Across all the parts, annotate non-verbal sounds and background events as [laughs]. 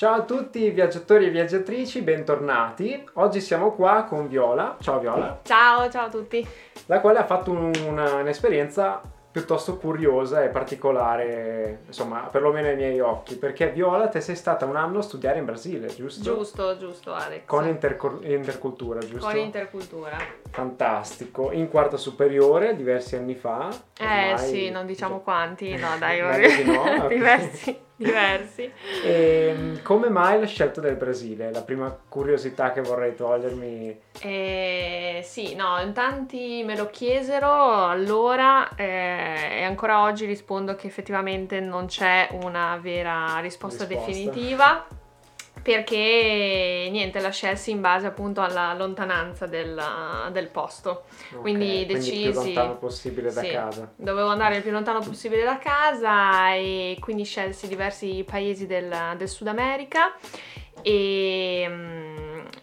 Ciao a tutti viaggiatori e viaggiatrici, bentornati. Oggi siamo qua con Viola. Ciao Viola. Ciao, ciao a tutti. La quale ha fatto un- una- un'esperienza piuttosto curiosa e particolare, insomma, perlomeno ai miei occhi, perché Viola, te sei stata un anno a studiare in Brasile, giusto? Giusto, giusto Alex. Con intercor- intercultura, giusto? Con intercultura. Fantastico. In quarta superiore, diversi anni fa. Eh sì, non diciamo [laughs] quanti, no dai, di no, [laughs] diversi, diversi. E come mai la scelta del Brasile? La prima curiosità che vorrei togliermi. Eh, sì, no, in tanti me lo chiesero allora eh, e ancora oggi rispondo che effettivamente non c'è una vera risposta, Risposta. definitiva perché niente, la scelsi in base appunto alla lontananza del, del posto. Ok, Quindi il più decisi- lontano possibile da Sì. casa. Dovevo andare il più lontano possibile da casa e quindi scelsi diversi paesi del, del Sud America e, mm,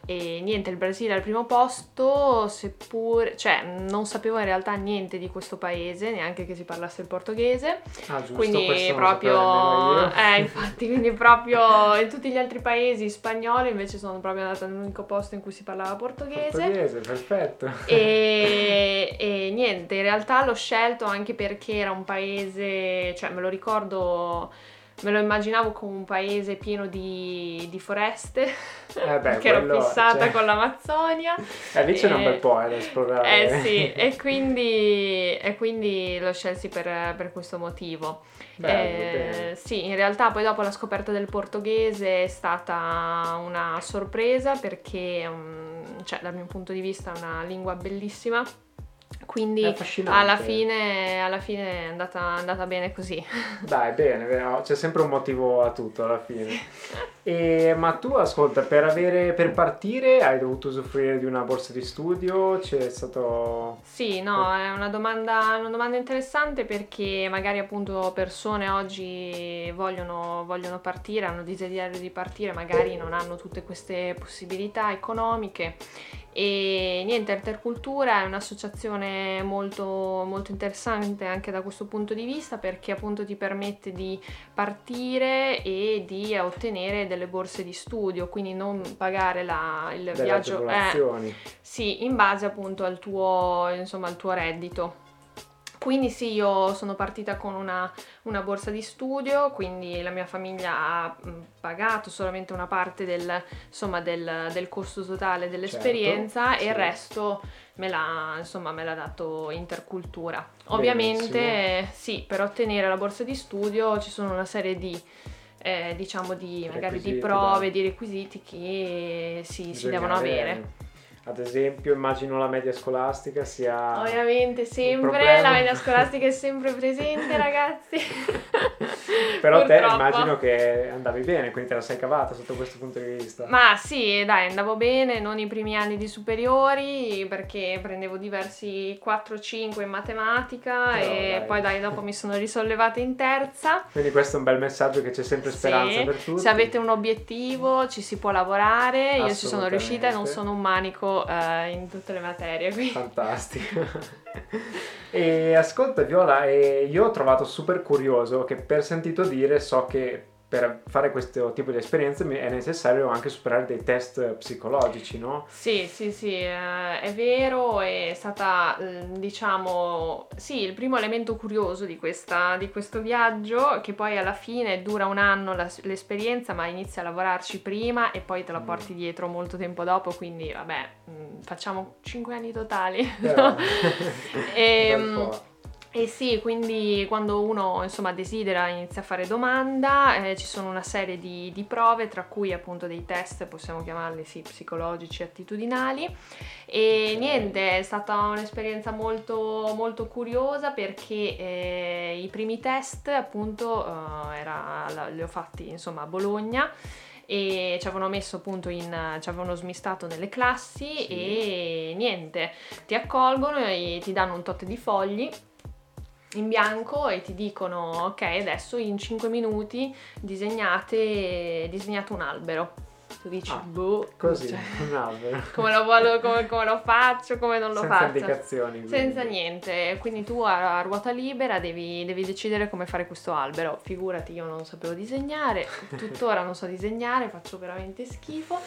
e niente, il Brasile al primo posto, seppur, cioè non sapevo in realtà niente di questo paese, neanche che si parlasse il portoghese, Ah, giusto, quindi proprio, eh infatti, quindi proprio in tutti gli altri paesi spagnoli invece sono proprio andata nell'unico posto in cui si parlava portoghese. Portoghese, perfetto. E, e niente, in realtà l'ho scelto anche perché era un paese, cioè me lo ricordo, me lo immaginavo come un paese pieno di, di foreste, Eh beh, [laughs] ero quello, fissata cioè- con l'Amazzonia. Eh, lì ce n'è un E- bel po' eh, da esplorare. Eh sì, e quindi, e quindi lo scelsi per, per questo motivo. Bello, Eh, sì, in realtà poi dopo la scoperta del portoghese è stata una sorpresa perché, mm, cioè, dal mio punto di vista è una lingua bellissima. Quindi alla fine, alla fine è andata, andata bene così. [laughs] Dai, bene, vero, c'è sempre un motivo a tutto alla fine. E, ma tu, ascolta, per, avere, per partire hai dovuto usufruire di una borsa di studio? C'è stato... Sì, no, è una domanda, una domanda interessante perché magari appunto persone oggi vogliono, vogliono partire, hanno desiderio di partire, magari non hanno tutte queste possibilità economiche e niente, Intercultura è un'associazione molto, molto interessante anche da questo punto di vista perché appunto ti permette di partire e di ottenere delle borse di studio, quindi non pagare la- il delle viaggio. eh, sì, in base appunto al tuo, insomma, al tuo reddito. Quindi sì, io sono partita con una, una borsa di studio, quindi la mia famiglia ha pagato solamente una parte del, insomma, del, del costo totale dell'esperienza Certo, e il sì. resto me l'ha, insomma, me l'ha dato Intercultura. Benissimo. Ovviamente sì, per ottenere la borsa di studio ci sono una serie di... eh, diciamo di magari di prove, dai. di requisiti che sì, si devono avere. Ad esempio, immagino la media scolastica sia... Ovviamente sempre, la media scolastica è sempre presente [laughs] ragazzi. Però te Purtroppo. immagino che andavi bene, quindi te la sei cavata sotto questo punto di vista. Ma sì, dai, andavo bene, non i primi anni di superiori perché prendevo diversi 4-5 in matematica Però, e dai. poi dai, dopo mi sono risollevata in terza. Quindi questo è un bel messaggio che c'è sempre speranza Sì, per tutti. Se avete un obiettivo ci si può lavorare, io ci sono riuscita e non sono un manico eh, in tutte le materie. [laughs] quindi- Fantastico. e ascolta Viola, eh, io ho trovato super curioso che per sentito dire so che per fare questo tipo di esperienze è necessario anche superare dei test psicologici, no? Sì, sì, sì, eh, è vero, è stata, eh, diciamo, sì, il primo elemento curioso di, questa- di questo viaggio, che poi alla fine dura un anno la- l'esperienza, ma inizi a lavorarci prima e poi te la Mm. porti dietro molto tempo dopo, quindi vabbè, mm, facciamo 5 anni totali. Però- [laughs] Ehm, [laughs] bel po'. E sì, quindi quando uno insomma desidera inizia a fare domanda, eh, ci sono una serie di, di prove, tra cui appunto dei test, possiamo chiamarli sì, psicologici, attitudinali. E Ok. niente, è stata un'esperienza molto, molto curiosa perché eh, i primi test appunto eh, era- li ho fatti insomma a Bologna e ci avevano messo appunto in ci avevano smistato nelle classi Sì. e niente ti accolgono e ti danno un tot di fogli in bianco e ti dicono ok adesso in 5 minuti disegnate disegnate un albero tu dici, Ah, boh, Così, cioè, [laughs] un albero. [laughs] come, lo vuolo- come- come lo faccio, come non lo Senza faccio. indicazioni. quindi. Senza niente, quindi tu a, a ruota libera devi, devi decidere come fare questo albero. Figurati, io non sapevo disegnare, [laughs] tuttora non so disegnare, faccio veramente schifo.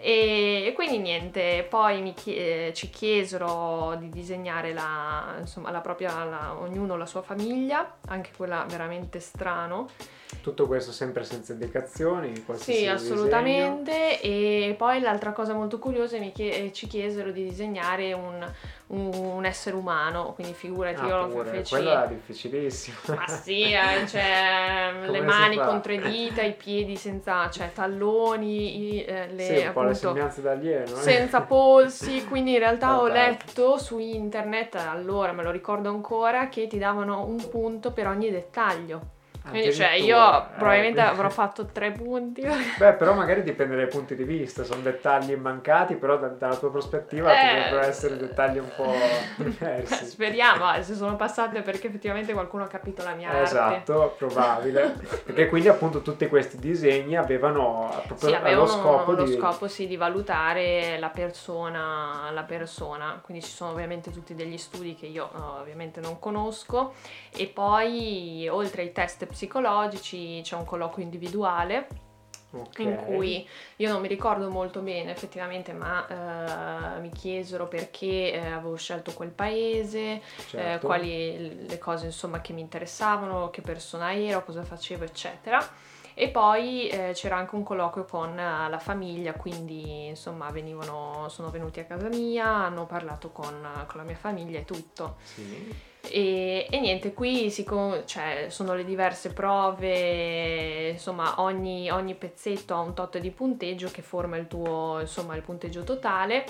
E, quindi niente, poi chie- ci chiesero di disegnare la, insomma, la propria, la- ognuno la sua famiglia, anche quella veramente strano. Tutto questo sempre senza indicazioni. qualsiasi Sì, disegno. assolutamente. E poi l'altra cosa molto curiosa è che mi chie- ci chiesero di disegnare un, un- essere umano, quindi figurati, Ah, io lo feci. Quello è difficilissimo. Ma sì, eh, cioè [laughs] le mani fa? con tre dita, i piedi senza, cioè talloni, i- eh, le, sì, un po' le appunto, sembianze d'alieno. eh. senza polsi, [laughs] quindi in realtà ho letto su internet, allora me lo ricordo ancora, che ti davano un punto per ogni dettaglio. Quindi cioè io eh, probabilmente quindi- avrò fatto tre punti. [laughs] Beh, però magari dipende dai punti di vista, sono dettagli mancati, però da- dalla tua prospettiva Eh. potrebbero essere dettagli un po' [laughs] diversi. Speriamo, eh, se sono passate perché effettivamente qualcuno ha capito la mia arte. Esatto, probabile. [laughs] Perché quindi appunto tutti questi disegni avevano proprio Sì, lo avevano scopo lo di... scopo sì, di valutare la persona, la persona, quindi ci sono ovviamente tutti degli studi che io eh, ovviamente non conosco e poi oltre ai test psicologici c'è un colloquio individuale Ok. in cui io non mi ricordo molto bene effettivamente ma eh, mi chiesero perché eh, avevo scelto quel paese, eh, Certo. quali le cose insomma che mi interessavano, che persona ero, cosa facevo, eccetera. E poi eh, c'era anche un colloquio con eh, la famiglia, quindi insomma venivano, sono venuti a casa mia, hanno parlato con, con la mia famiglia e tutto. Sì. E, e niente, qui si con- cioè, sono le diverse prove, insomma ogni, ogni pezzetto ha un tot di punteggio che forma il tuo, insomma, il punteggio totale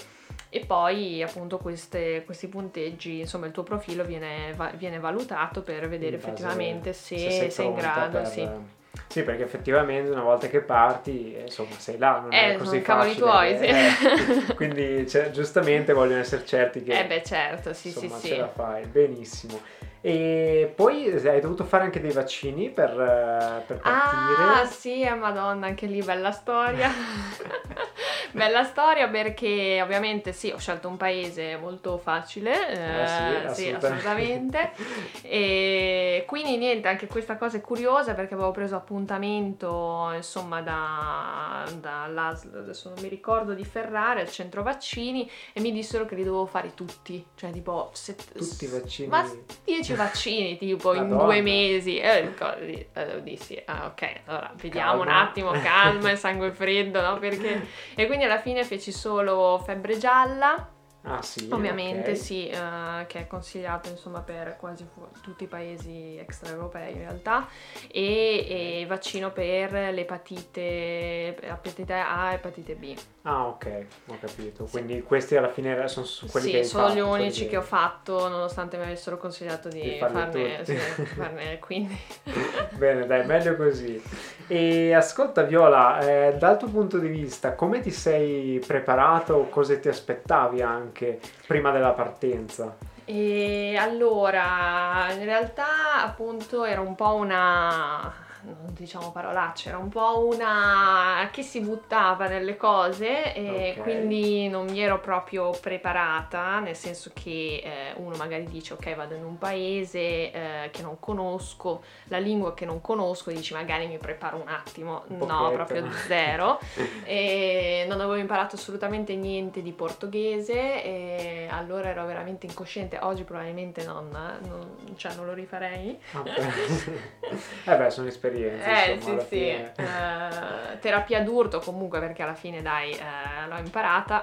e poi appunto queste- questi punteggi, insomma il tuo profilo viene, va- viene valutato per vedere effettivamente se, sei sei in grado, per- sì. Sì, perché effettivamente una volta che parti, insomma, sei là, non Eh, è così cavoli tuoi, eh. [laughs] Quindi cioè, giustamente vogliono essere certi che Eh beh certo, sì insomma, sì ce sì. la fai. Benissimo. E poi eh, hai dovuto fare anche dei vaccini per, eh, per partire. Ah sì, eh, madonna, anche lì bella storia. [laughs] bella storia perché ovviamente sì, ho scelto un paese molto facile, Eh eh, sì, sì, assolutamente. assolutamente. E quindi niente, anche questa cosa è curiosa perché avevo preso appuntamento insomma da, dall'ASL, adesso non mi ricordo, di Ferrari al centro vaccini e mi dissero che li dovevo fare tutti, cioè tipo... set- Tutti i vaccini. Ma 10 vaccini tipo in due mesi. E eh, dissi, ah, ok, allora vediamo un Calma. attimo, calma, [laughs] sangue freddo, no? Perché... E quindi alla fine feci solo febbre gialla, Ah sì. ovviamente ok. sì, eh, che è consigliato insomma per quasi fu- tutti i paesi extraeuropei in realtà, e, e vaccino per l'epatite, epatite A e epatite B. Ah ok, ho capito. Quindi questi alla fine sono quelli che Sì, sono fatto, gli unici che ho fatto, nonostante mi avessero consigliato di, Di farne, sì, farne [laughs] 15. Bene, dai, meglio così. E ascolta Viola, eh, dal tuo punto di vista, come ti sei preparato o cosa ti aspettavi anche prima della partenza? E allora, in realtà appunto era un po' una non diciamo parolacce, era un po' una che si buttava nelle cose e Ok. quindi non mi ero proprio preparata, nel senso che eh, uno magari dice ok vado in un paese eh, che non conosco, la lingua che non conosco, dici magari mi preparo un attimo, Un no proprio [laughs] zero [laughs] e non avevo imparato assolutamente niente di portoghese e allora ero veramente incosciente, oggi probabilmente non, non- cioè non lo rifarei. Ok. [laughs] eh beh, sono esperienze. Eh insomma, sì sì. Eh, terapia d'urto comunque perché alla fine dai eh, l'ho imparata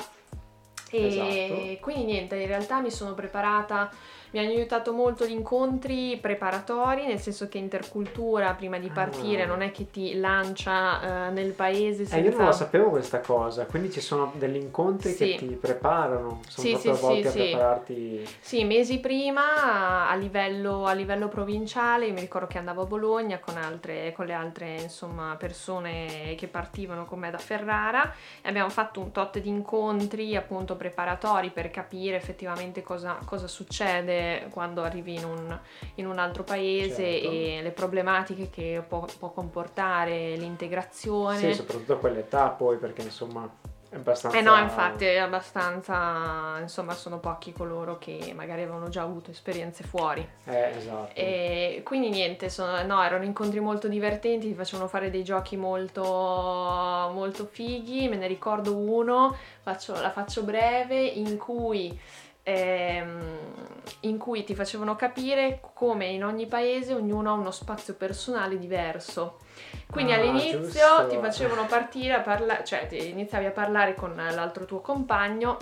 e Esatto. quindi niente, in realtà mi sono preparata, mi hanno aiutato molto gli incontri preparatori, nel senso che intercultura prima di partire Ah. non è che ti lancia eh, nel paese Eh, senza... io non lo sapevo questa cosa, quindi ci sono degli incontri Sì. che ti preparano, sono Sì, proprio sì, volti a prepararti. Sì, mesi prima a livello, a livello provinciale, io mi ricordo che andavo a Bologna con, altre, con le altre insomma, persone che partivano con me da Ferrara e abbiamo fatto un tot di incontri appunto preparatori per capire effettivamente cosa, cosa succede difficile quando arrivi in un, in un altro paese Certo. e le problematiche che può, può comportare l'integrazione. Sì, soprattutto a quell'età poi, perché insomma è abbastanza... Eh no, infatti è abbastanza, insomma, sono pochi coloro che magari avevano già avuto esperienze fuori. Eh, esatto. E quindi niente, sono- no, erano incontri molto divertenti, ti facevano fare dei giochi molto, molto fighi, me ne ricordo uno, faccio- la faccio breve, in cui, ehm, in cui ti facevano capire come in ogni paese ognuno ha uno spazio personale diverso. Quindi Ah, all'inizio giusto. ti facevano partire a parlare, cioè ti iniziavi a parlare con l'altro tuo compagno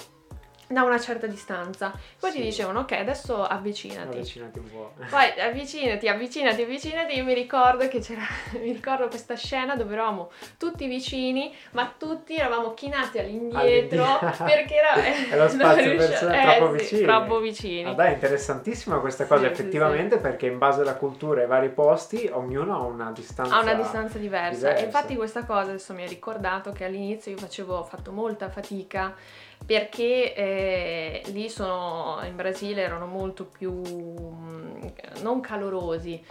da una certa distanza. Poi ti Sì. dicevano ok, adesso avvicinati. Avvicinati un po'. [laughs] Poi avvicinati, avvicinati, avvicinati. Io mi ricordo che c'era, [laughs] mi ricordo questa scena dove eravamo tutti vicini, ma tutti eravamo chinati all'indietro All'indietro. [laughs] perché era, È lo spazio riusci- personale eh, troppo sì, vicini. Troppo vicini. Ah, dai, è interessantissima questa cosa, sì, effettivamente, perché in base alla cultura e ai vari posti, ognuno ha una distanza. Ha una distanza diversa. diversa. E infatti questa cosa adesso mi ha ricordato che all'inizio io facevo, ho fatto molta fatica perché eh, lì sono, in Brasile erano molto più, mm, non calorosi,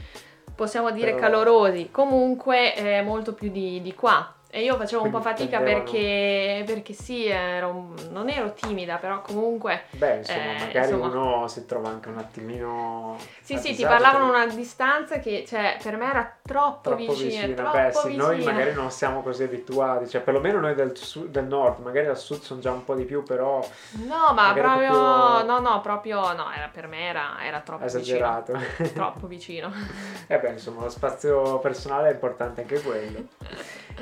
possiamo dire Però- calorosi, comunque eh, molto più di, di qua. E io facevo un po' Quindi fatica tendevano- perché, perché sì, ero- non ero timida, però comunque Beh, insomma, Eh, magari insomma. uno si trova anche un attimino. Sì, sì, ti parlavano perché una distanza che, cioè, per me era troppo, Troppo vicina, vicina, troppo beh sì, noi vicina. magari non siamo così abituati, cioè perlomeno noi del, su- del nord, magari al sud sono già un po' di più, però No, ma proprio, proprio- no, no, proprio, no, era, per me era, era troppo esagerato. vicino, [laughs] troppo vicino. E beh, insomma, lo spazio personale è importante anche quello.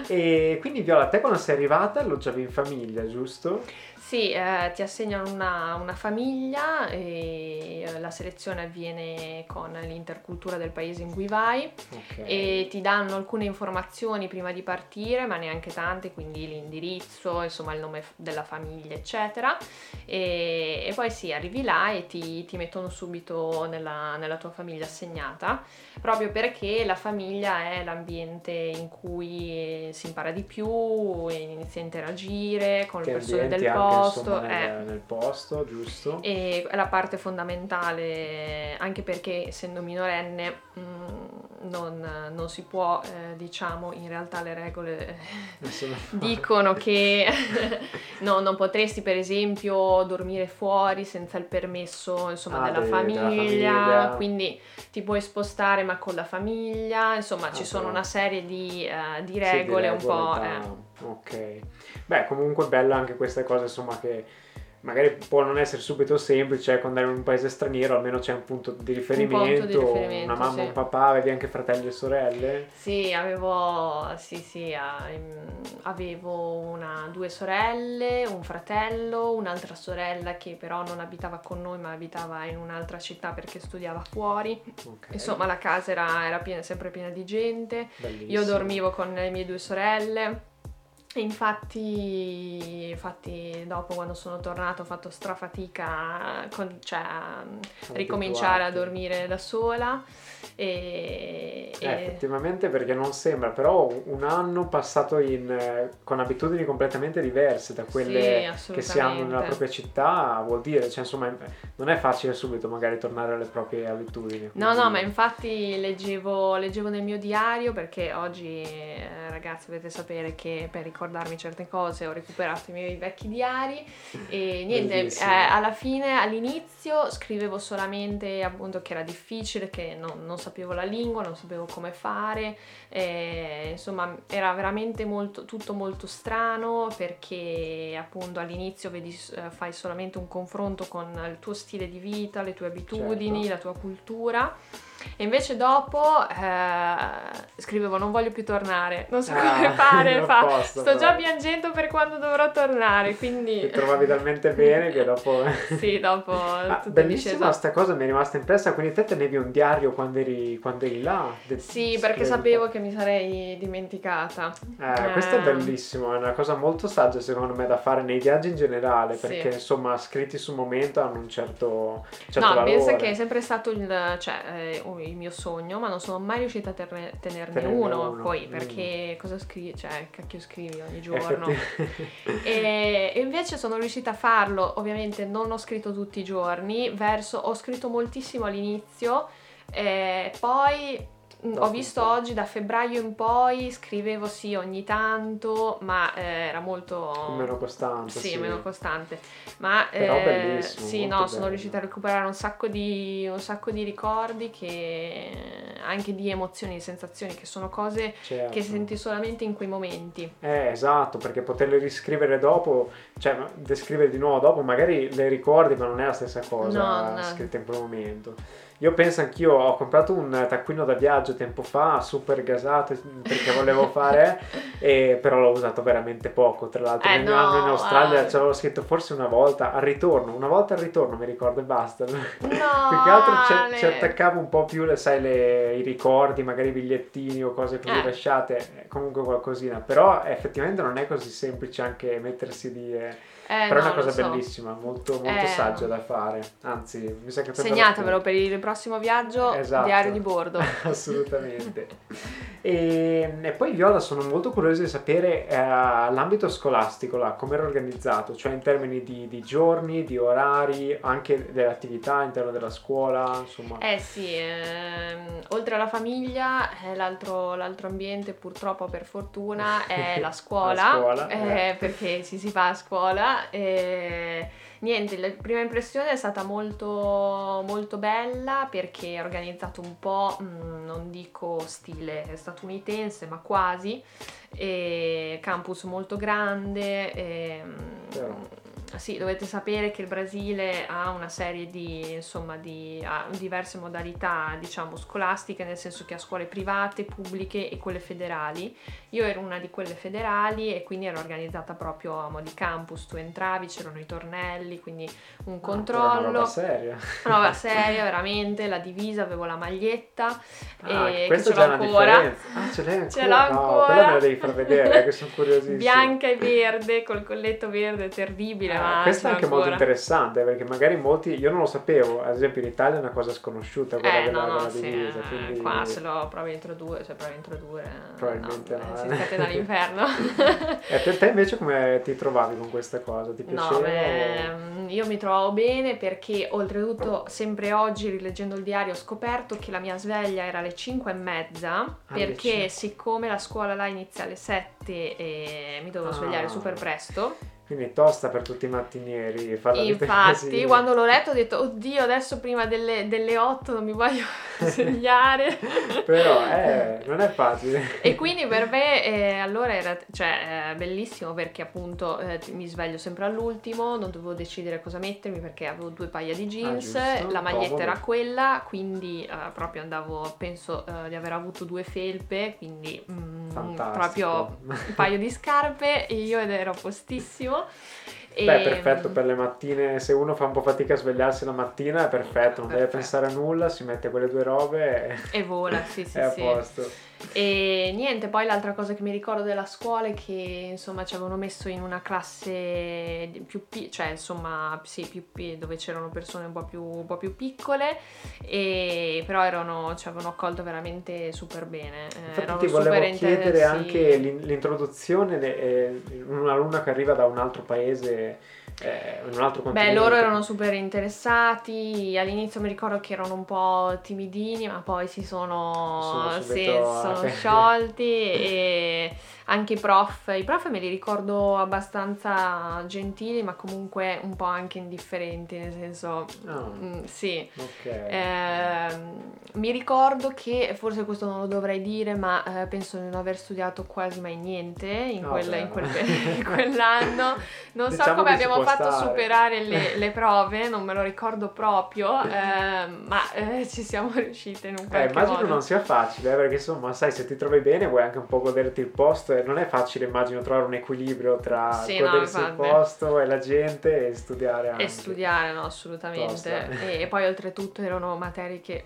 E [laughs] quindi Viola, te quando sei arrivata alloggiavi in famiglia, giusto? Sì, eh, ti assegnano una, una famiglia e eh, la selezione avviene con l'intercultura del paese in cui vai Ok. e ti danno alcune informazioni prima di partire, ma neanche tante, quindi l'indirizzo, insomma il nome della famiglia, eccetera. E, e poi sì, arrivi là e ti, ti mettono subito nella, nella tua famiglia assegnata, proprio perché la famiglia è l'ambiente in cui si impara di più, e inizi a interagire con Che le persone del anche, posto. insomma, eh. nel, nel posto, giusto? E è la parte fondamentale, anche perché essendo minorenne mm, non, non si può, eh, diciamo, in realtà le regole Insomma, [laughs] dicono che [laughs] no, non potresti per esempio dormire fuori senza il permesso insomma, Ah, della, de- della famiglia, famiglia. quindi ti puoi spostare ma con la famiglia, insomma Ah, ci sono però. una serie di, eh, di Sì, di regole un po'... regole, eh. da- Ok. Beh, comunque bella anche questa cosa, insomma, che magari può non essere subito semplice, ecco, andare in un paese straniero, almeno c'è un punto di riferimento, riferimento, una mamma, sì. un papà, avevi anche fratelli e sorelle? Sì, avevo, sì, sì, avevo una, due sorelle, un fratello, un'altra sorella che però non abitava con noi ma abitava in un'altra città perché studiava fuori. Ok. Insomma la casa era, era piena- sempre piena di gente. Bellissimo. Io dormivo con le mie due sorelle. E infatti, infatti dopo quando sono tornata ho fatto strafatica con, cioè, a ricominciare a dormire da sola e, Eh, e- effettivamente perché non sembra, però un anno passato in, eh, con abitudini completamente diverse da quelle Sì, che si hanno nella propria città, vuol dire, cioè insomma non è facile subito magari tornare alle proprie abitudini. No, no, ma infatti leggevo, leggevo nel mio diario perché oggi, eh, ragazzi, dovete sapere che per ricordarmi certe cose ho recuperato i miei vecchi diari e [laughs] niente, eh, alla fine, all'inizio scrivevo solamente appunto che era difficile, che non, non sapevo la lingua, non sapevo come fare, eh, insomma era veramente molto, tutto molto strano perché appunto all'inizio vedi, eh, fai solamente un confronto con il tuo stile di vita, le tue abitudini, Certo. la tua cultura. E invece dopo eh, scrivevo non voglio più tornare, non so Ah, come [laughs] fare, a fa, posto, sto già però. piangendo per quando dovrò tornare, quindi Ti trovavi talmente bene che dopo... [laughs] sì, dopo Ah, bellissima disceso. sta cosa, mi è rimasta impressa, quindi te tenevi un diario quando eri, quando eri là? De- Sì, perché sapevo che mi sarei dimenticata. Eh, questo è Ehm. bellissimo, è una cosa molto saggia secondo me da fare nei viaggi in generale, Sì. perché insomma scritti sul momento hanno un certo, certo no, valore. pensa che è sempre stato il, cioè, eh, il mio sogno, ma non sono mai riuscita a terne- tenerne, Tenerne uno, uno, poi mm. perché cosa scrivi? Cioè, cacchio scrivi ogni giorno. E, e invece sono riuscita a farlo, ovviamente non ho scritto tutti i giorni, verso, ho scritto moltissimo all'inizio, eh, poi ho visto oggi da febbraio in poi, scrivevo sì ogni tanto, ma eh, era molto... Meno costanza. Sì, sì. meno costante. Ma Però eh, bellissimo, sì, no, sono bello. riuscita a recuperare un sacco di, un sacco di ricordi che anche di emozioni, di sensazioni, che sono cose Certo. che senti solamente in quei momenti. Eh, esatto, perché poterle riscrivere dopo, cioè descrivere di nuovo dopo, magari le ricordi, ma non è la stessa cosa No, no. scritta in quel momento. Io penso anch'io, ho comprato un taccuino da viaggio tempo fa, super gasato perché volevo fare, [laughs] e però l'ho usato veramente poco. Tra l'altro, Eh, nel mio no, anno in Australia ci avevo scritto forse una volta al ritorno, una volta al ritorno mi ricordo e basta. No, [laughs] Più che altro ci, ci attaccavo un po' più, le, sai, le- i ricordi, magari i bigliettini o cose così Eh. lasciate, comunque qualcosina. Però effettivamente non è così semplice anche mettersi lì. eh. Eh, Però è no, una cosa so. bellissima, molto, molto Eh, saggia da fare. Anzi, mi sa che prenderò Segnatevelo per il prossimo viaggio, Esatto. diario di bordo. [laughs] Assolutamente. E, e poi Viola sono molto curioso di sapere eh, l'ambito scolastico là, come era organizzato, cioè in termini di, di giorni, di orari, anche delle attività all'interno della scuola, insomma. Eh sì, ehm, oltre alla famiglia, eh, l'altro, l'altro ambiente purtroppo per fortuna è [laughs] la scuola, La scuola, eh, eh. perché ci si va a scuola. E niente, la prima impressione è stata molto, molto bella perché è organizzato un po', mm, non dico stile statunitense, ma quasi, e campus molto grande. ehm, Però. Sì, dovete sapere che il Brasile ha una serie di, insomma, di diverse modalità, diciamo, scolastiche, nel senso che ha scuole private, pubbliche e quelle federali. Io ero una di quelle federali e quindi era organizzata proprio a mo' di campus, tu entravi, c'erano i tornelli, quindi un Ah, controllo. una roba seria. Una [laughs] roba [laughs] seria, veramente, la divisa, avevo la maglietta Ah, e che questa ce l'ho ancora. differenza. Ah, ce l'hai ancora? Ce l'ho ancora. No, quella me la devi far vedere, che sono curiosissimo. Bianca e verde, col colletto verde, terribile, ma questo ce è anche ancora. molto interessante perché magari molti, io non lo sapevo, ad esempio in Italia è una cosa sconosciuta quella Eh, della, no, no, della sì, divisa, eh, quindi qua se lo provi a introdurre, cioè provi a introdurre, Probabilmente no, no, eh, si eh. scatena [laughs] l'inferno. E per te invece come ti trovavi con questa cosa? Ti piaceva? No, o- beh, io mi trovavo bene perché oltretutto sempre oggi rileggendo il diario ho scoperto che la mia sveglia era alle 5 e mezza alle perché siccome la scuola là inizia alle 7 e mi dovevo Ah. svegliare super presto Quindi tosta per tutti i mattinieri Infatti, quando l'ho letto ho detto, oddio, adesso prima delle, delle 8 non mi voglio [laughs] svegliare. Però eh, non è facile. e quindi per me eh, allora era cioè, eh, bellissimo perché appunto eh, mi sveglio sempre all'ultimo, non dovevo decidere cosa mettermi perché avevo due paia di jeans, Ah, giusto, la maglietta comodo. era quella, quindi eh, proprio andavo, penso eh, di aver avuto due felpe, quindi mm, proprio un paio di scarpe e io ed ero postissimo. Beh, E- perfetto per le mattine, se uno fa un po' fatica a svegliarsi la mattina è perfetto, non deve Perfetto. pensare a nulla, si mette quelle due robe e E vola, sì, sì, [laughs] è a sì. posto. E niente, poi l'altra cosa che mi ricordo della scuola è che insomma ci avevano messo in una classe più piccola, cioè insomma sì, più pi- dove c'erano persone un po' più, un po' più piccole, e però erano, ci avevano accolto veramente super bene. Eh, Infatti erano ti volevo chiedere anche l'in- l'introduzione, de- eh, un'alunna che arriva da un altro paese, eh, in un altro Beh, continente. loro erano super interessati, all'inizio mi ricordo che erano un po' timidini, ma poi si sono, Sono sì, sono sciolti [laughs] e anche i prof, i prof me li ricordo abbastanza gentili, ma comunque un po' anche indifferenti, nel senso, Ah, mm, sì. ok. Ehm, mi ricordo che, forse questo non lo dovrei dire, ma eh, penso di non aver studiato quasi mai niente in, No, quel- beh, in quel- in [laughs] [laughs] quell'anno. Non so Diciamo come che ci abbiamo fatto stare. superare le, [laughs] le prove, non me lo ricordo proprio, ehm, ma eh, ci siamo riuscite in un Eh, qualche immagino modo. non sia facile, eh, perché insomma, sai, se ti trovi bene vuoi anche un po' goderti il posto e non è facile, immagino, trovare un equilibrio tra Sì, no, godersi il infatti. posto e la gente e studiare anche. E studiare, no, assolutamente. E, e poi oltretutto erano materie che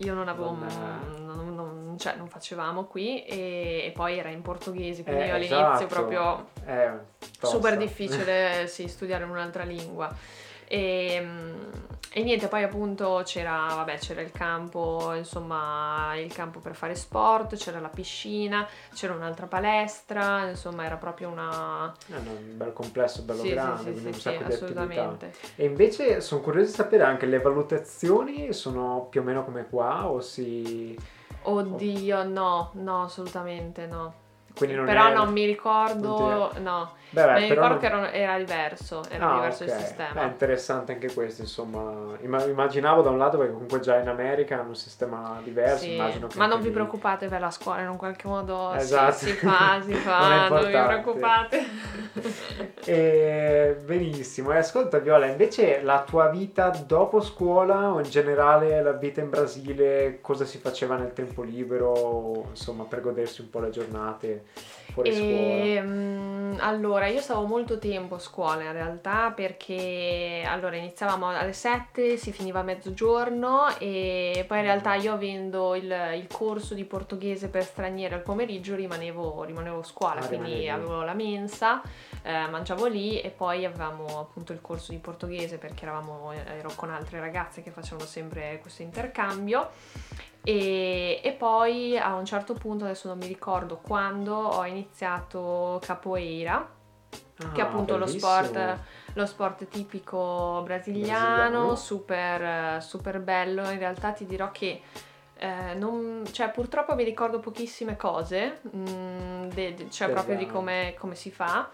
io non avevo, Non non, non- cioè non facevamo qui e, e poi era in portoghese, quindi Eh, io all'inizio esatto. proprio Eh, super difficile sì, studiare un'altra lingua. E, e niente, poi appunto c'era, vabbè, c'era il campo, insomma, il campo per fare sport, c'era la piscina, c'era un'altra palestra, insomma, era proprio una... Eh, no, un bel complesso, bello Sì, grande, sì, sì, un sacco di attività. assolutamente. E invece sono curioso di sapere anche le valutazioni sono più o meno come qua o si... Oddio, no, no, assolutamente no. Non Però è- non mi ricordo, no, Beh, beh, mi ricordo non- che era, era diverso, era Ah, diverso ok. il È sistema. interessante anche questo, insomma. Imma- immaginavo da un lato perché comunque già in America hanno un sistema diverso, Sì, immagino che ma non vi lì- preoccupate per la scuola, in un qualche modo si- Esatto. si, fa, si [laughs] Non è fa, non, vi importante. preoccupate. [laughs] E, benissimo, e ascolta Viola, invece la tua vita dopo scuola o in generale la vita in Brasile, cosa si faceva nel tempo libero, insomma, per godersi un po' le giornate fuori scuola? E, mm, allora, io stavo molto tempo a scuola in realtà perché allora iniziavamo alle 7, si finiva a mezzogiorno e poi in realtà io avendo il, il corso di portoghese per stranieri al pomeriggio rimanevo, rimanevo a scuola, Ah, quindi rimanevi. avevo la mensa, eh, mangiavo lì e poi avevamo appunto il corso di portoghese perché eravamo, ero con altre ragazze che facevano sempre questo intercambio. E, e poi a un certo punto, adesso non mi ricordo quando, ho iniziato capoeira, che è Ah, appunto lo sport, lo sport tipico brasiliano, Brasiliano. super, super bello. In realtà ti dirò che eh, non- cioè, purtroppo mi ricordo pochissime cose, mm, de- de- cioè proprio di Speriamo. come, come si fa.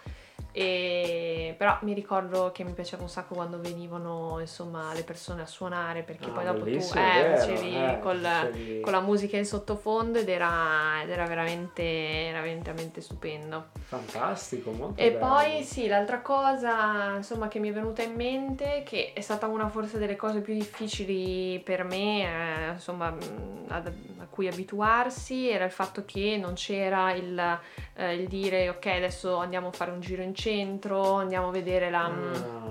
E, però mi ricordo che mi piaceva un sacco quando venivano insomma le persone a suonare perché Ah, poi dopo tu eh, vero, facevi eh, col, facevi- con la musica in sottofondo ed era, ed era veramente, era veramente stupendo. Fantastico, molto E bello. poi sì, l'altra cosa insomma che mi è venuta in mente, che è stata una forse delle cose più difficili per me, eh, insomma, ad- a cui abituarsi, era il fatto che non c'era il, eh, il dire ok adesso andiamo a fare un giro in centro, andiamo a vedere la... mh, Ah,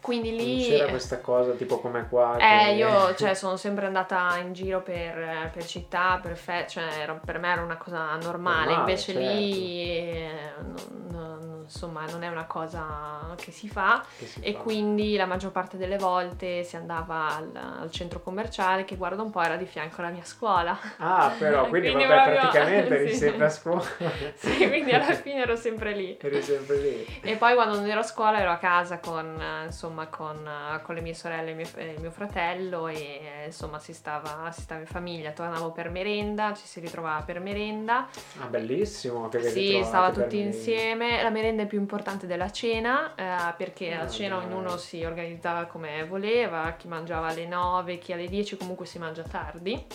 Quindi lì... c'era questa cosa tipo come qua. Eh, che- io cioè, sono sempre andata in giro per, per città, per fe- cioè era- per me era una cosa normale, Normale, invece certo. lì eh, non- non- insomma non è una cosa che si fa che si e fa. quindi la maggior parte delle volte si andava al, al centro commerciale che guarda un po' era di fianco alla mia scuola. Ah, però, [laughs] quindi, Quindi vabbè, proprio- praticamente eri [laughs] sì. sempre a scuola. [laughs] sì, quindi alla fine ero sempre lì. eri sempre lì. E poi quando non ero a scuola ero a casa con, eh, insomma, con, eh, con le mie sorelle e mio, e il mio fratello e eh, insomma si stava, si stava in famiglia, tornavo per merenda, ci si ritrovava per merenda. Ah, bellissimo che Sì, stava tutti insieme. La merenda è più importante della cena eh, perché Ah, a cena ognuno si organizzava come voleva, chi mangiava alle 9, chi alle 10, comunque si mangia tardi.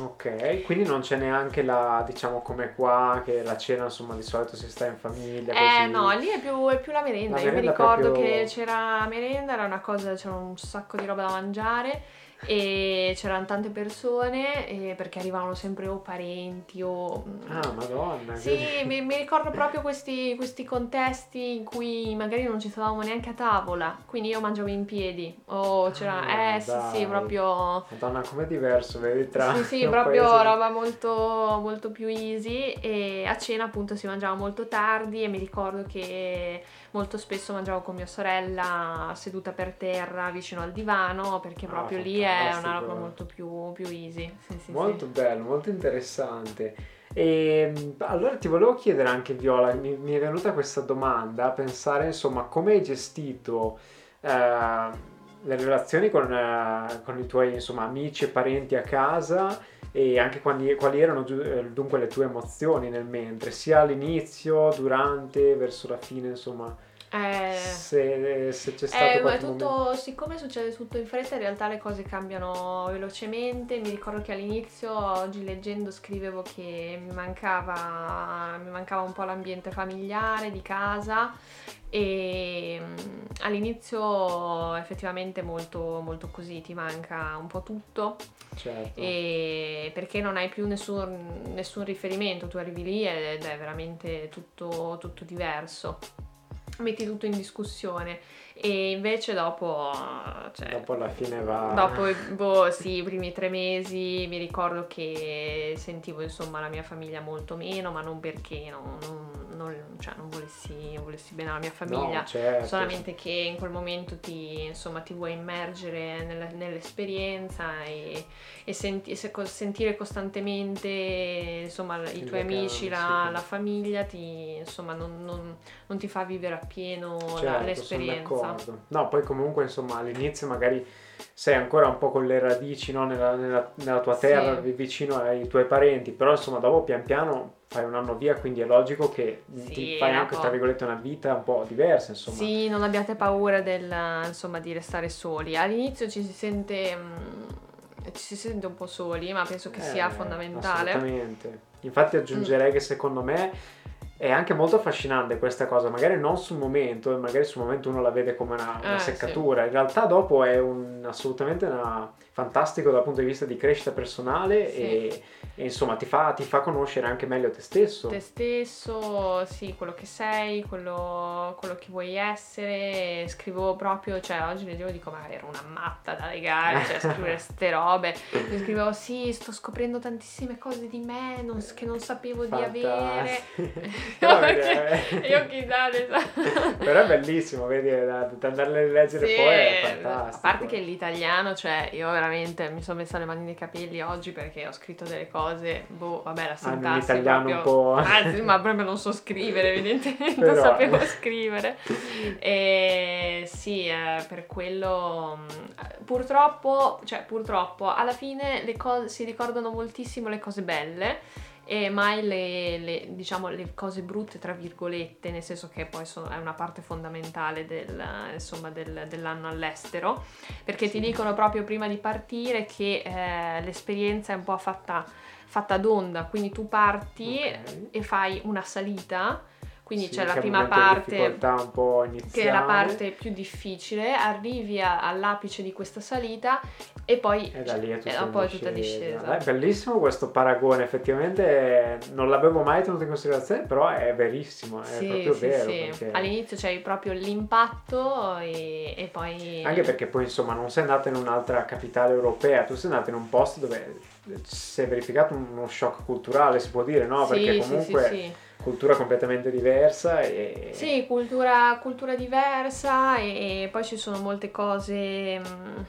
Ok, quindi non c'è neanche la, diciamo come qua, che la cena insomma di solito si sta in famiglia Eh così. no, lì è più, è più la merenda. La Io mi merenda ricordo proprio- che c'era la merenda, era una cosa, c'era un sacco di roba da mangiare e c'erano tante persone eh, perché arrivavano sempre o parenti o... Ah, madonna. Sì, quindi- mi, mi ricordo proprio questi, questi contesti in cui magari non ci stavamo neanche a tavola, quindi io mangiavo in piedi. O c'era, Ah, eh sì, sì, proprio... Madonna, com'è diverso, vedi, tra Sì, sì, proprio paese- roba molto, molto più easy e a cena appunto si mangiava molto tardi e mi ricordo che molto spesso mangiavo con mia sorella seduta per terra vicino al divano perché Ah, proprio lì è una roba molto più, più easy. Sì, sì, Molto sì. bello, molto interessante. E mh, allora ti volevo chiedere anche, Viola, mi, mi è venuta questa domanda, pensare insomma come hai gestito eh, le relazioni con, eh, con i tuoi insomma, amici e parenti a casa e anche quali, quali erano eh, dunque le tue emozioni nel mentre, sia all'inizio, durante, verso la fine, insomma, Eh, se, se c'è stato Eh, ma qualche momento... tutto, siccome succede tutto in fretta, in realtà le cose cambiano velocemente. Mi ricordo che all'inizio, oggi leggendo, scrivevo che mi mancava, mi mancava un po' l'ambiente familiare di casa e mm, all'inizio effettivamente molto, molto così, ti manca un po' tutto Certo. e perché non hai più nessun, nessun riferimento, tu arrivi lì ed è veramente tutto, tutto diverso. Metti tutto in discussione. E invece dopo, cioè, Dopo alla fine va... dopo boh, sì, i primi tre mesi mi ricordo che sentivo insomma la mia famiglia molto meno, ma non perché non, non- non, cioè, non volessi, volessi, bene alla mia famiglia, no, certo. solamente che in quel momento ti, insomma, ti vuoi immergere nella, nell'esperienza e, e, senti, e sentire costantemente insomma, i tuoi amici, la, la, famiglia, ti, insomma, non, non, non, ti fa vivere appieno certo, l'esperienza. No, poi comunque insomma all'inizio magari sei ancora un po' con le radici no? nella, nella, nella, tua terra, sì. vicino ai tuoi parenti, però insomma dopo pian piano fai un anno via, quindi è logico che sì, ti fai anche, tra virgolette, una vita un po' diversa, insomma. Sì, non abbiate paura del, insomma, di restare soli. All'inizio ci si sente... Mm, ci si sente un po' soli, ma penso che eh, sia fondamentale. Assolutamente. Infatti aggiungerei mm. che secondo me è anche molto affascinante questa cosa, magari non sul momento, magari sul momento uno la vede come una, una eh, seccatura, sì. in realtà dopo è un, assolutamente una, fantastico dal punto di vista di crescita personale sì. e, e, insomma ti fa, ti fa, conoscere anche meglio te stesso. Te stesso, sì, quello che sei, quello, quello che vuoi essere, scrivo proprio, cioè oggi leggevo dico ma ero una matta da legare, cioè scrivere [laughs] ste robe, mi scrivevo sì, sto scoprendo tantissime cose di me non, che non sapevo Fantastico. di avere. [laughs] no, perché io chissà però è bellissimo vedi da, da andarle a leggere sì, poi è fantastico a parte che l'italiano cioè io veramente mi sono messa le mani nei capelli oggi perché ho scritto delle cose boh vabbè la sintassi ah, italiano proprio, un po' anzi ma proprio non so scrivere evidentemente [laughs] però... non sapevo scrivere. E sì eh, per quello purtroppo cioè purtroppo alla fine le cose si ricordano moltissimo le cose belle e mai le, le, diciamo, le cose brutte, tra virgolette, nel senso che poi sono, è una parte fondamentale del, insomma, del, dell'anno all'estero, perché sì. ti dicono proprio prima di partire che eh, l'esperienza è un po' fatta, fatta d'onda, quindi tu parti okay. e fai una salita quindi sì, c'è la prima parte che è la parte più difficile, arrivi a, all'apice di questa salita e poi e da lì è tutta, e poi tutta discesa. È bellissimo questo paragone, effettivamente non l'avevo mai tenuto in considerazione, però è verissimo, è sì, proprio sì, vero. Sì. Perché... All'inizio c'hai proprio l'impatto e, e poi... Anche perché poi insomma non sei andata in un'altra capitale europea, tu sei andata in un posto dove si è verificato uno shock culturale, si può dire, no? Perché comunque cultura completamente diversa e... Sì, cultura, cultura diversa e, e, poi ci sono molte cose... Mm,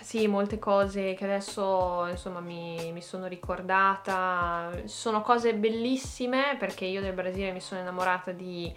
sì, molte cose che adesso insomma mi, mi, sono ricordata. Sono cose bellissime perché io del Brasile mi sono innamorata di,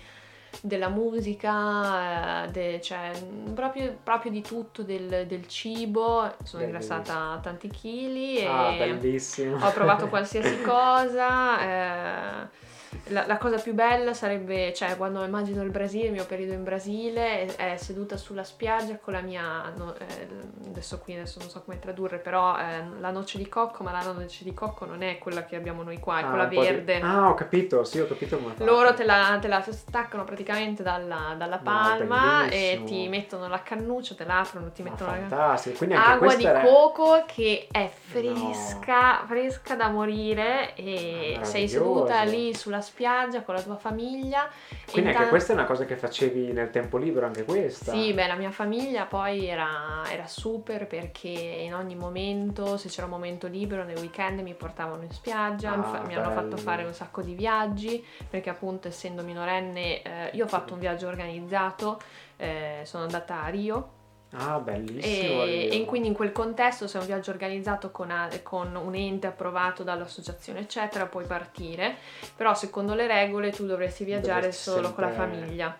della musica, eh, de, cioè proprio, proprio, di tutto, del, del cibo. Sono ingrassata tanti chili ah, bellissimo. ho provato [laughs] qualsiasi cosa. Eh, la, la, cosa più bella sarebbe, cioè, quando immagino il Brasile, il mio periodo in Brasile, è, è seduta sulla spiaggia con la mia, no, eh, adesso qui adesso non so come tradurre, però eh, la noce di cocco, ma la noce di cocco non è quella che abbiamo noi qua, è ah, quella verde. Di... Ah, ho capito, sì, ho capito come Loro te la, te la, staccano praticamente dalla, dalla palma no, e ti mettono la cannuccia, te la aprono, ti mettono la Quindi anche acqua di era... coco che è fresca, no. fresca da morire e ah, sei seduta lì sulla spiaggia spiaggia con la tua famiglia. Quindi anche questa è una cosa che facevi nel tempo libero, anche questa? Sì, beh, la mia famiglia poi era, era super perché in ogni momento, se c'era un momento libero, nei weekend mi portavano in spiaggia, ah, mi, fa- mi, hanno fatto fare un sacco di viaggi, perché appunto essendo minorenne eh, io ho fatto un viaggio organizzato, eh, sono andata a Rio Ah, bellissimo. E, e, quindi in quel contesto, se è un viaggio organizzato con, con, un ente approvato dall'associazione, eccetera, puoi partire. Però secondo le regole tu dovresti viaggiare Dovresti solo sempre... con la famiglia.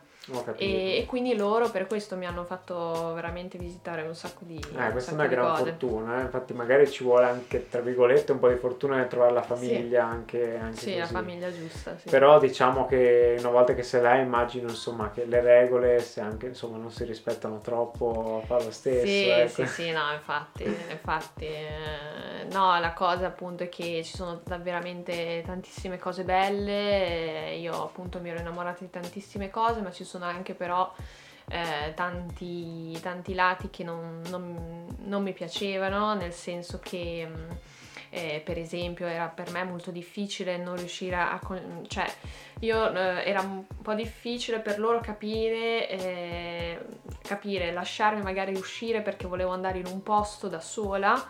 E, e, quindi loro per questo mi hanno fatto veramente visitare un sacco di Eh, questa è una gran cose. fortuna, eh? infatti magari ci vuole anche, tra virgolette, un po' di fortuna nel trovare la famiglia sì. anche, anche Sì, così. la famiglia giusta, sì. Però diciamo che una volta che sei là immagino insomma che le regole, se anche insomma non si rispettano troppo, fa lo stesso. Sì, ecco. sì, sì, no, infatti, infatti eh, no, la cosa appunto è che ci sono veramente tantissime cose belle, io appunto mi ero innamorata di tantissime cose, ma ci sono anche però eh, tanti, tanti, lati che non, non, non, mi piacevano, nel senso che mm, eh, per esempio era per me molto difficile non riuscire a... cioè io eh, era un po' difficile per loro capire, eh, capire, lasciarmi magari uscire perché volevo andare in un posto da sola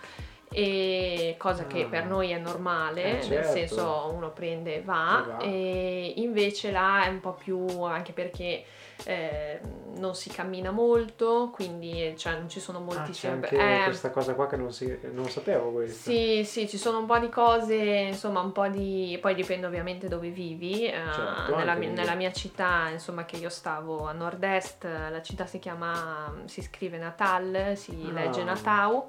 e cosa che Ah. per noi è normale, Eh, nel certo. senso uno prende e va, E va. e invece là è un po' più anche perché eh, non si cammina molto, quindi cioè, non ci sono Ah, c'è moltissime anche eh, questa cosa qua che non, si, non sapevo questo. sì, sì, ci sono un po' di cose, insomma, un po' di... poi dipende ovviamente dove vivi. eh, Certo, nella, mi- lì. nella mia città, insomma, che io stavo a nord-est, la città si chiama, si scrive Natal, si Ah. legge Natau.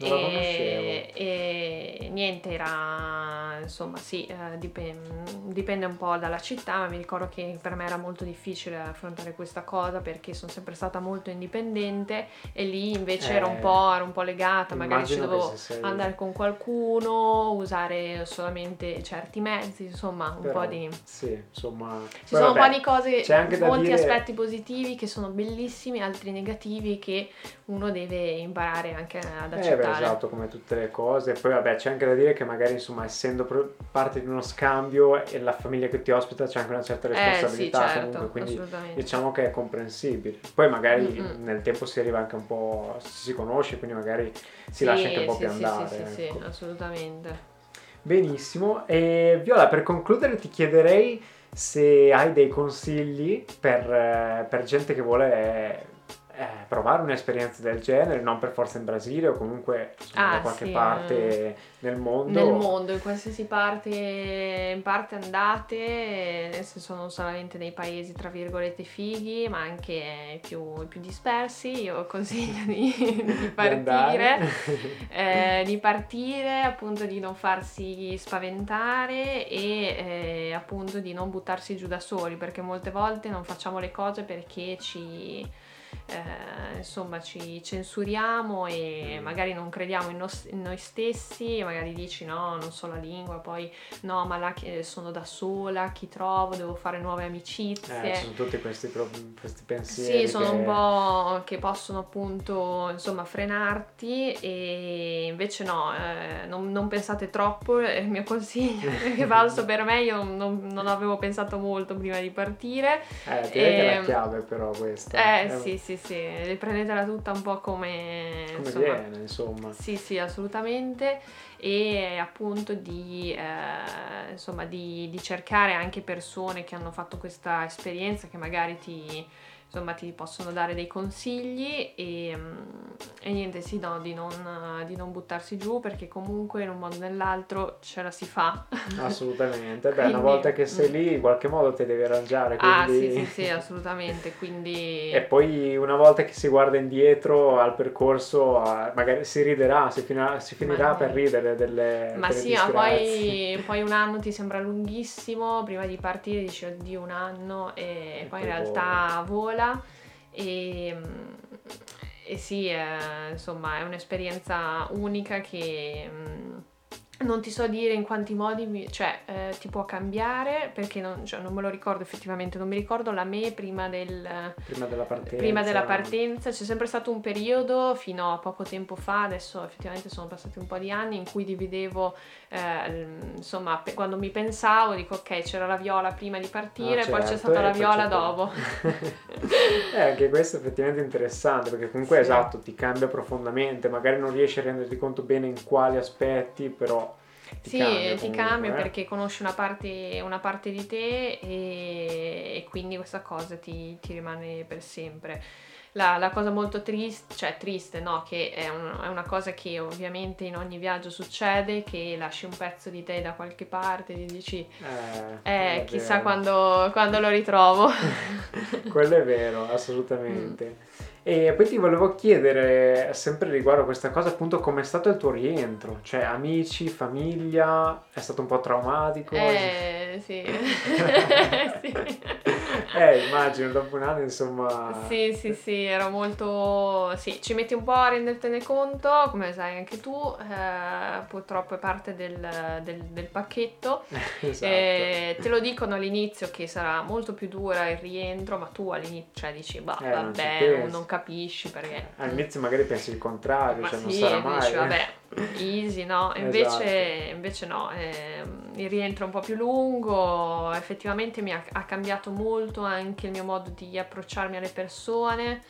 Non la E, conoscevo. e niente, era insomma, sì, eh, dipen- dipende un po' dalla città, ma mi ricordo che per me era molto difficile affrontare questa cosa perché sono sempre stata molto indipendente e lì invece ero un Eh, po', ero un po' legata, magari ci dovevo se sei- andare con qualcuno, usare solamente certi mezzi, insomma, un però, po' di... Sì, insomma... Ci sono un po' di cose, c'è anche molti dire- aspetti positivi che sono bellissimi, altri negativi che uno deve imparare anche ad Eh, beh, accettare. Esatto, come tutte le cose. Poi vabbè, c'è anche da dire che magari, insomma, essendo pro- parte di uno scambio e la famiglia che ti ospita c'è anche una certa Eh sì, responsabilità certo, comunque, quindi diciamo che è comprensibile. Poi magari Mm-mm. nel tempo si arriva anche un po', si conosce, quindi magari si Sì, lascia anche un po' sì, più sì, andare. Sì, sì, ecco. sì, assolutamente. Benissimo. E Viola, per concludere ti chiederei se hai dei consigli per, eh, per gente che vuole eh, provare un'esperienza del genere, non per forza in Brasile o comunque insomma, Ah, da qualche sì, parte nel mondo. Nel mondo, in qualsiasi parte, in parte andate, nel senso non solamente nei paesi tra virgolette fighi, ma anche i più, più dispersi, io consiglio di, [laughs] di Di partire. andare. eh, di partire, appunto di non farsi spaventare e eh, appunto di non buttarsi giù da soli, perché molte volte non facciamo le cose perché ci, eh, insomma, ci censuriamo e Mm. magari non crediamo in, nos- in noi stessi, magari dici no, non so la lingua, poi no, ma là sono da sola, chi trovo, devo fare nuove amicizie. Eh, sono tutti questi, pro- questi pensieri. Sì, sono che- un po' che possono appunto insomma frenarti e invece no, eh, non, non pensate troppo, è il mio consiglio [laughs] che valso per me, io non, non avevo pensato molto prima di partire. Eh, direi che è la Ehm, chiave però questa. Eh un- sì sì sì, prendetela tutta un po' come... Come insomma, viene, insomma. sì, sì, assolutamente. E appunto di, eh, insomma, di, di cercare anche persone che hanno fatto questa esperienza, che magari ti, insomma, ti possono dare dei consigli e, mm, e niente, sì, no, di non, di non buttarsi giù perché comunque in un modo o nell'altro ce la si fa. [laughs] Assolutamente. Beh, una volta che sei mm. lì, in qualche modo ti devi arrangiare. Ah, Quindi... sì, sì, sì, [laughs] assolutamente. Quindi... E poi una volta che si guarda indietro al percorso, magari si riderà, si, fina- si finirà per ridere delle Ma delle sì, ma poi, poi un anno ti sembra lunghissimo, prima di partire dici oddio un anno e, E poi in realtà vola e, e sì, eh, insomma è un'esperienza unica che mm, non ti so dire in quanti modi mi- cioè, eh, ti può cambiare perché non, cioè, non me lo ricordo effettivamente, non mi ricordo la me prima del... Prima della partenza. Prima della partenza c'è sempre stato un periodo fino a poco tempo fa, adesso effettivamente sono passati un po' di anni in cui dividevo, eh, insomma, pe- quando mi pensavo dico ok c'era la viola prima di partire, Ah, poi c'è certo, stata la viola dopo. [laughs] [laughs] eh, anche questo è effettivamente interessante perché comunque Sì. esatto, ti cambia profondamente, magari non riesci a renderti conto bene in quali aspetti, però ti sì, cambia ti cambia eh. perché conosci una parte, una parte di te e, e quindi questa cosa ti, ti rimane per sempre. La, la cosa molto triste, cioè triste, no, che è, un- è una cosa che ovviamente in ogni viaggio succede, che lasci un pezzo di te da qualche parte e dici, Eh, eh, chissà quando, quando lo ritrovo. [laughs] Quello è vero, assolutamente. E poi ti volevo chiedere, sempre riguardo a questa cosa, appunto, com'è stato il tuo rientro? Cioè, amici, famiglia, è stato un po' traumatico? Eh, sì. [laughs] sì. [laughs] Eh, immagino, dopo un anno, insomma... Sì, sì, sì, ero molto... Sì, ci metti un po' a rendertene conto, come sai anche tu, eh, purtroppo è parte del, del- del pacchetto. [laughs] esatto. Eh, te lo dicono all'inizio che sarà molto più dura il rientro, ma tu all'inizio cioè, dici, bah, Eh, non vabbè, non, non capisci perché... All'inizio magari pensi il contrario, Ma cioè non sì, sarà mai... dici, vabbè, easy, no? Esatto. Invece, invece no, ehm, il rientro è un po' più lungo, effettivamente mi ha, ha cambiato molto anche il mio modo di approcciarmi alle persone.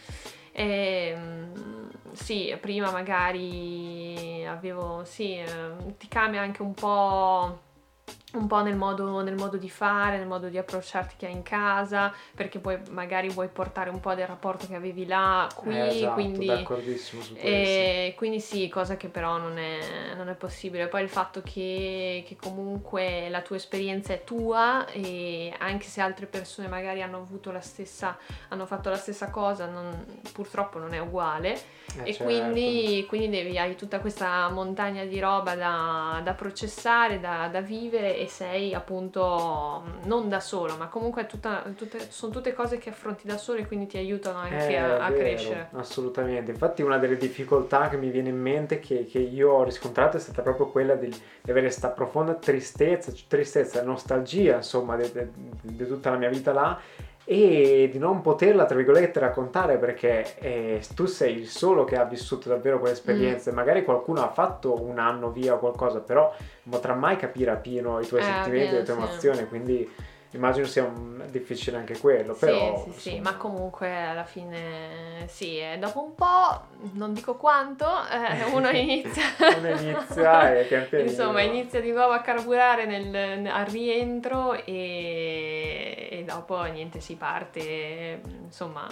E, mm, sì, prima magari avevo, sì, eh, ti cambia anche un po' un po' nel modo, nel modo, di fare, nel modo di approcciarti che hai in casa, perché poi magari vuoi portare un po' del rapporto che avevi là qui, eh, esatto, quindi, d'accordissimo su questo. E quindi sì, cosa che però non è, non è possibile. Poi il fatto che, che, comunque la tua esperienza è tua e anche se altre persone magari hanno avuto la stessa, hanno fatto la stessa cosa, non, purtroppo non è uguale. Eh, e certo. quindi, quindi devi, hai tutta questa montagna di roba da, da processare, da, da vivere e sei appunto non da solo, ma comunque tutta, tutte, sono tutte cose che affronti da solo e quindi ti aiutano anche eh, a, a vero, crescere. Assolutamente, infatti una delle difficoltà che mi viene in mente che, che io ho riscontrato è stata proprio quella di, di avere questa profonda tristezza, tristezza, nostalgia insomma di tutta la mia vita là e di non poterla, tra virgolette, raccontare perché eh, tu sei il solo che ha vissuto davvero quell'esperienza. Mm. Magari qualcuno ha fatto un anno via o qualcosa, però non potrà mai capire appieno i tuoi eh, sentimenti, le tue sì. emozioni, quindi immagino sia un, difficile anche quello, sì, però... Sì, sì, ma comunque alla fine sì, e dopo un po', non dico quanto, eh, uno inizia... [laughs] uno inizia e pian pianino... Insomma, inizia di nuovo a carburare nel, al rientro e, e, dopo niente, si parte, insomma...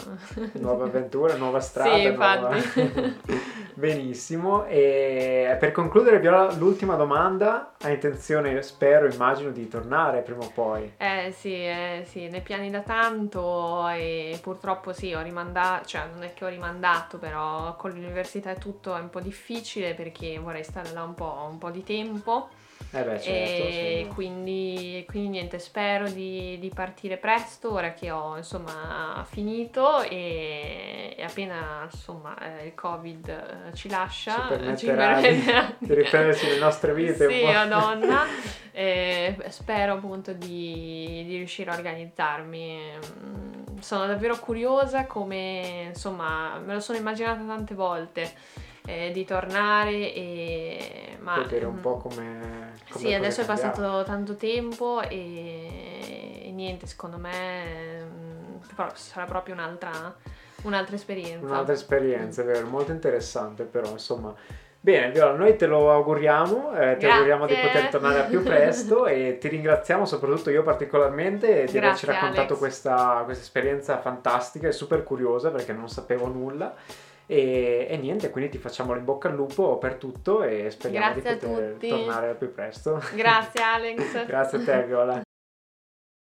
Nuova [laughs] avventura, nuova strada. Sì, infatti. Nuova... [laughs] Benissimo, e per concludere Viola, l'ultima domanda, hai intenzione, spero, immagino, di tornare prima o poi? Eh, sì, eh sì, nei piani da tanto e purtroppo sì, ho rimandato, cioè non è che ho rimandato, però con l'università e tutto è un po' difficile perché vorrei stare là un po', un po di tempo. Eh beh, certo, e quindi, quindi, niente, spero di, di, partire presto ora che ho insomma finito e, e appena insomma eh, il covid eh, ci lascia ci permetterà di, [laughs] di riprendersi le nostre vite. Sì, madonna. [laughs] e spero appunto di, di riuscire a organizzarmi. Mm, sono davvero curiosa come insomma me lo sono immaginata tante volte eh, di tornare e... Ma, Vedere un po' come... come sì, adesso è passato tanto tempo e, e niente, secondo me mm, sarà proprio un'altra, un'altra esperienza. Un'altra esperienza, è vero, molto interessante però, insomma... Bene, Viola, noi te lo auguriamo, eh, ti auguriamo di poter tornare a più presto e ti ringraziamo soprattutto io particolarmente di averci raccontato questa, questa esperienza fantastica e super curiosa perché non sapevo nulla. E, e, niente, quindi ti facciamo in bocca al lupo per tutto e speriamo Grazie di poter tornare al più presto. Grazie [laughs] Alex. Grazie a te Viola.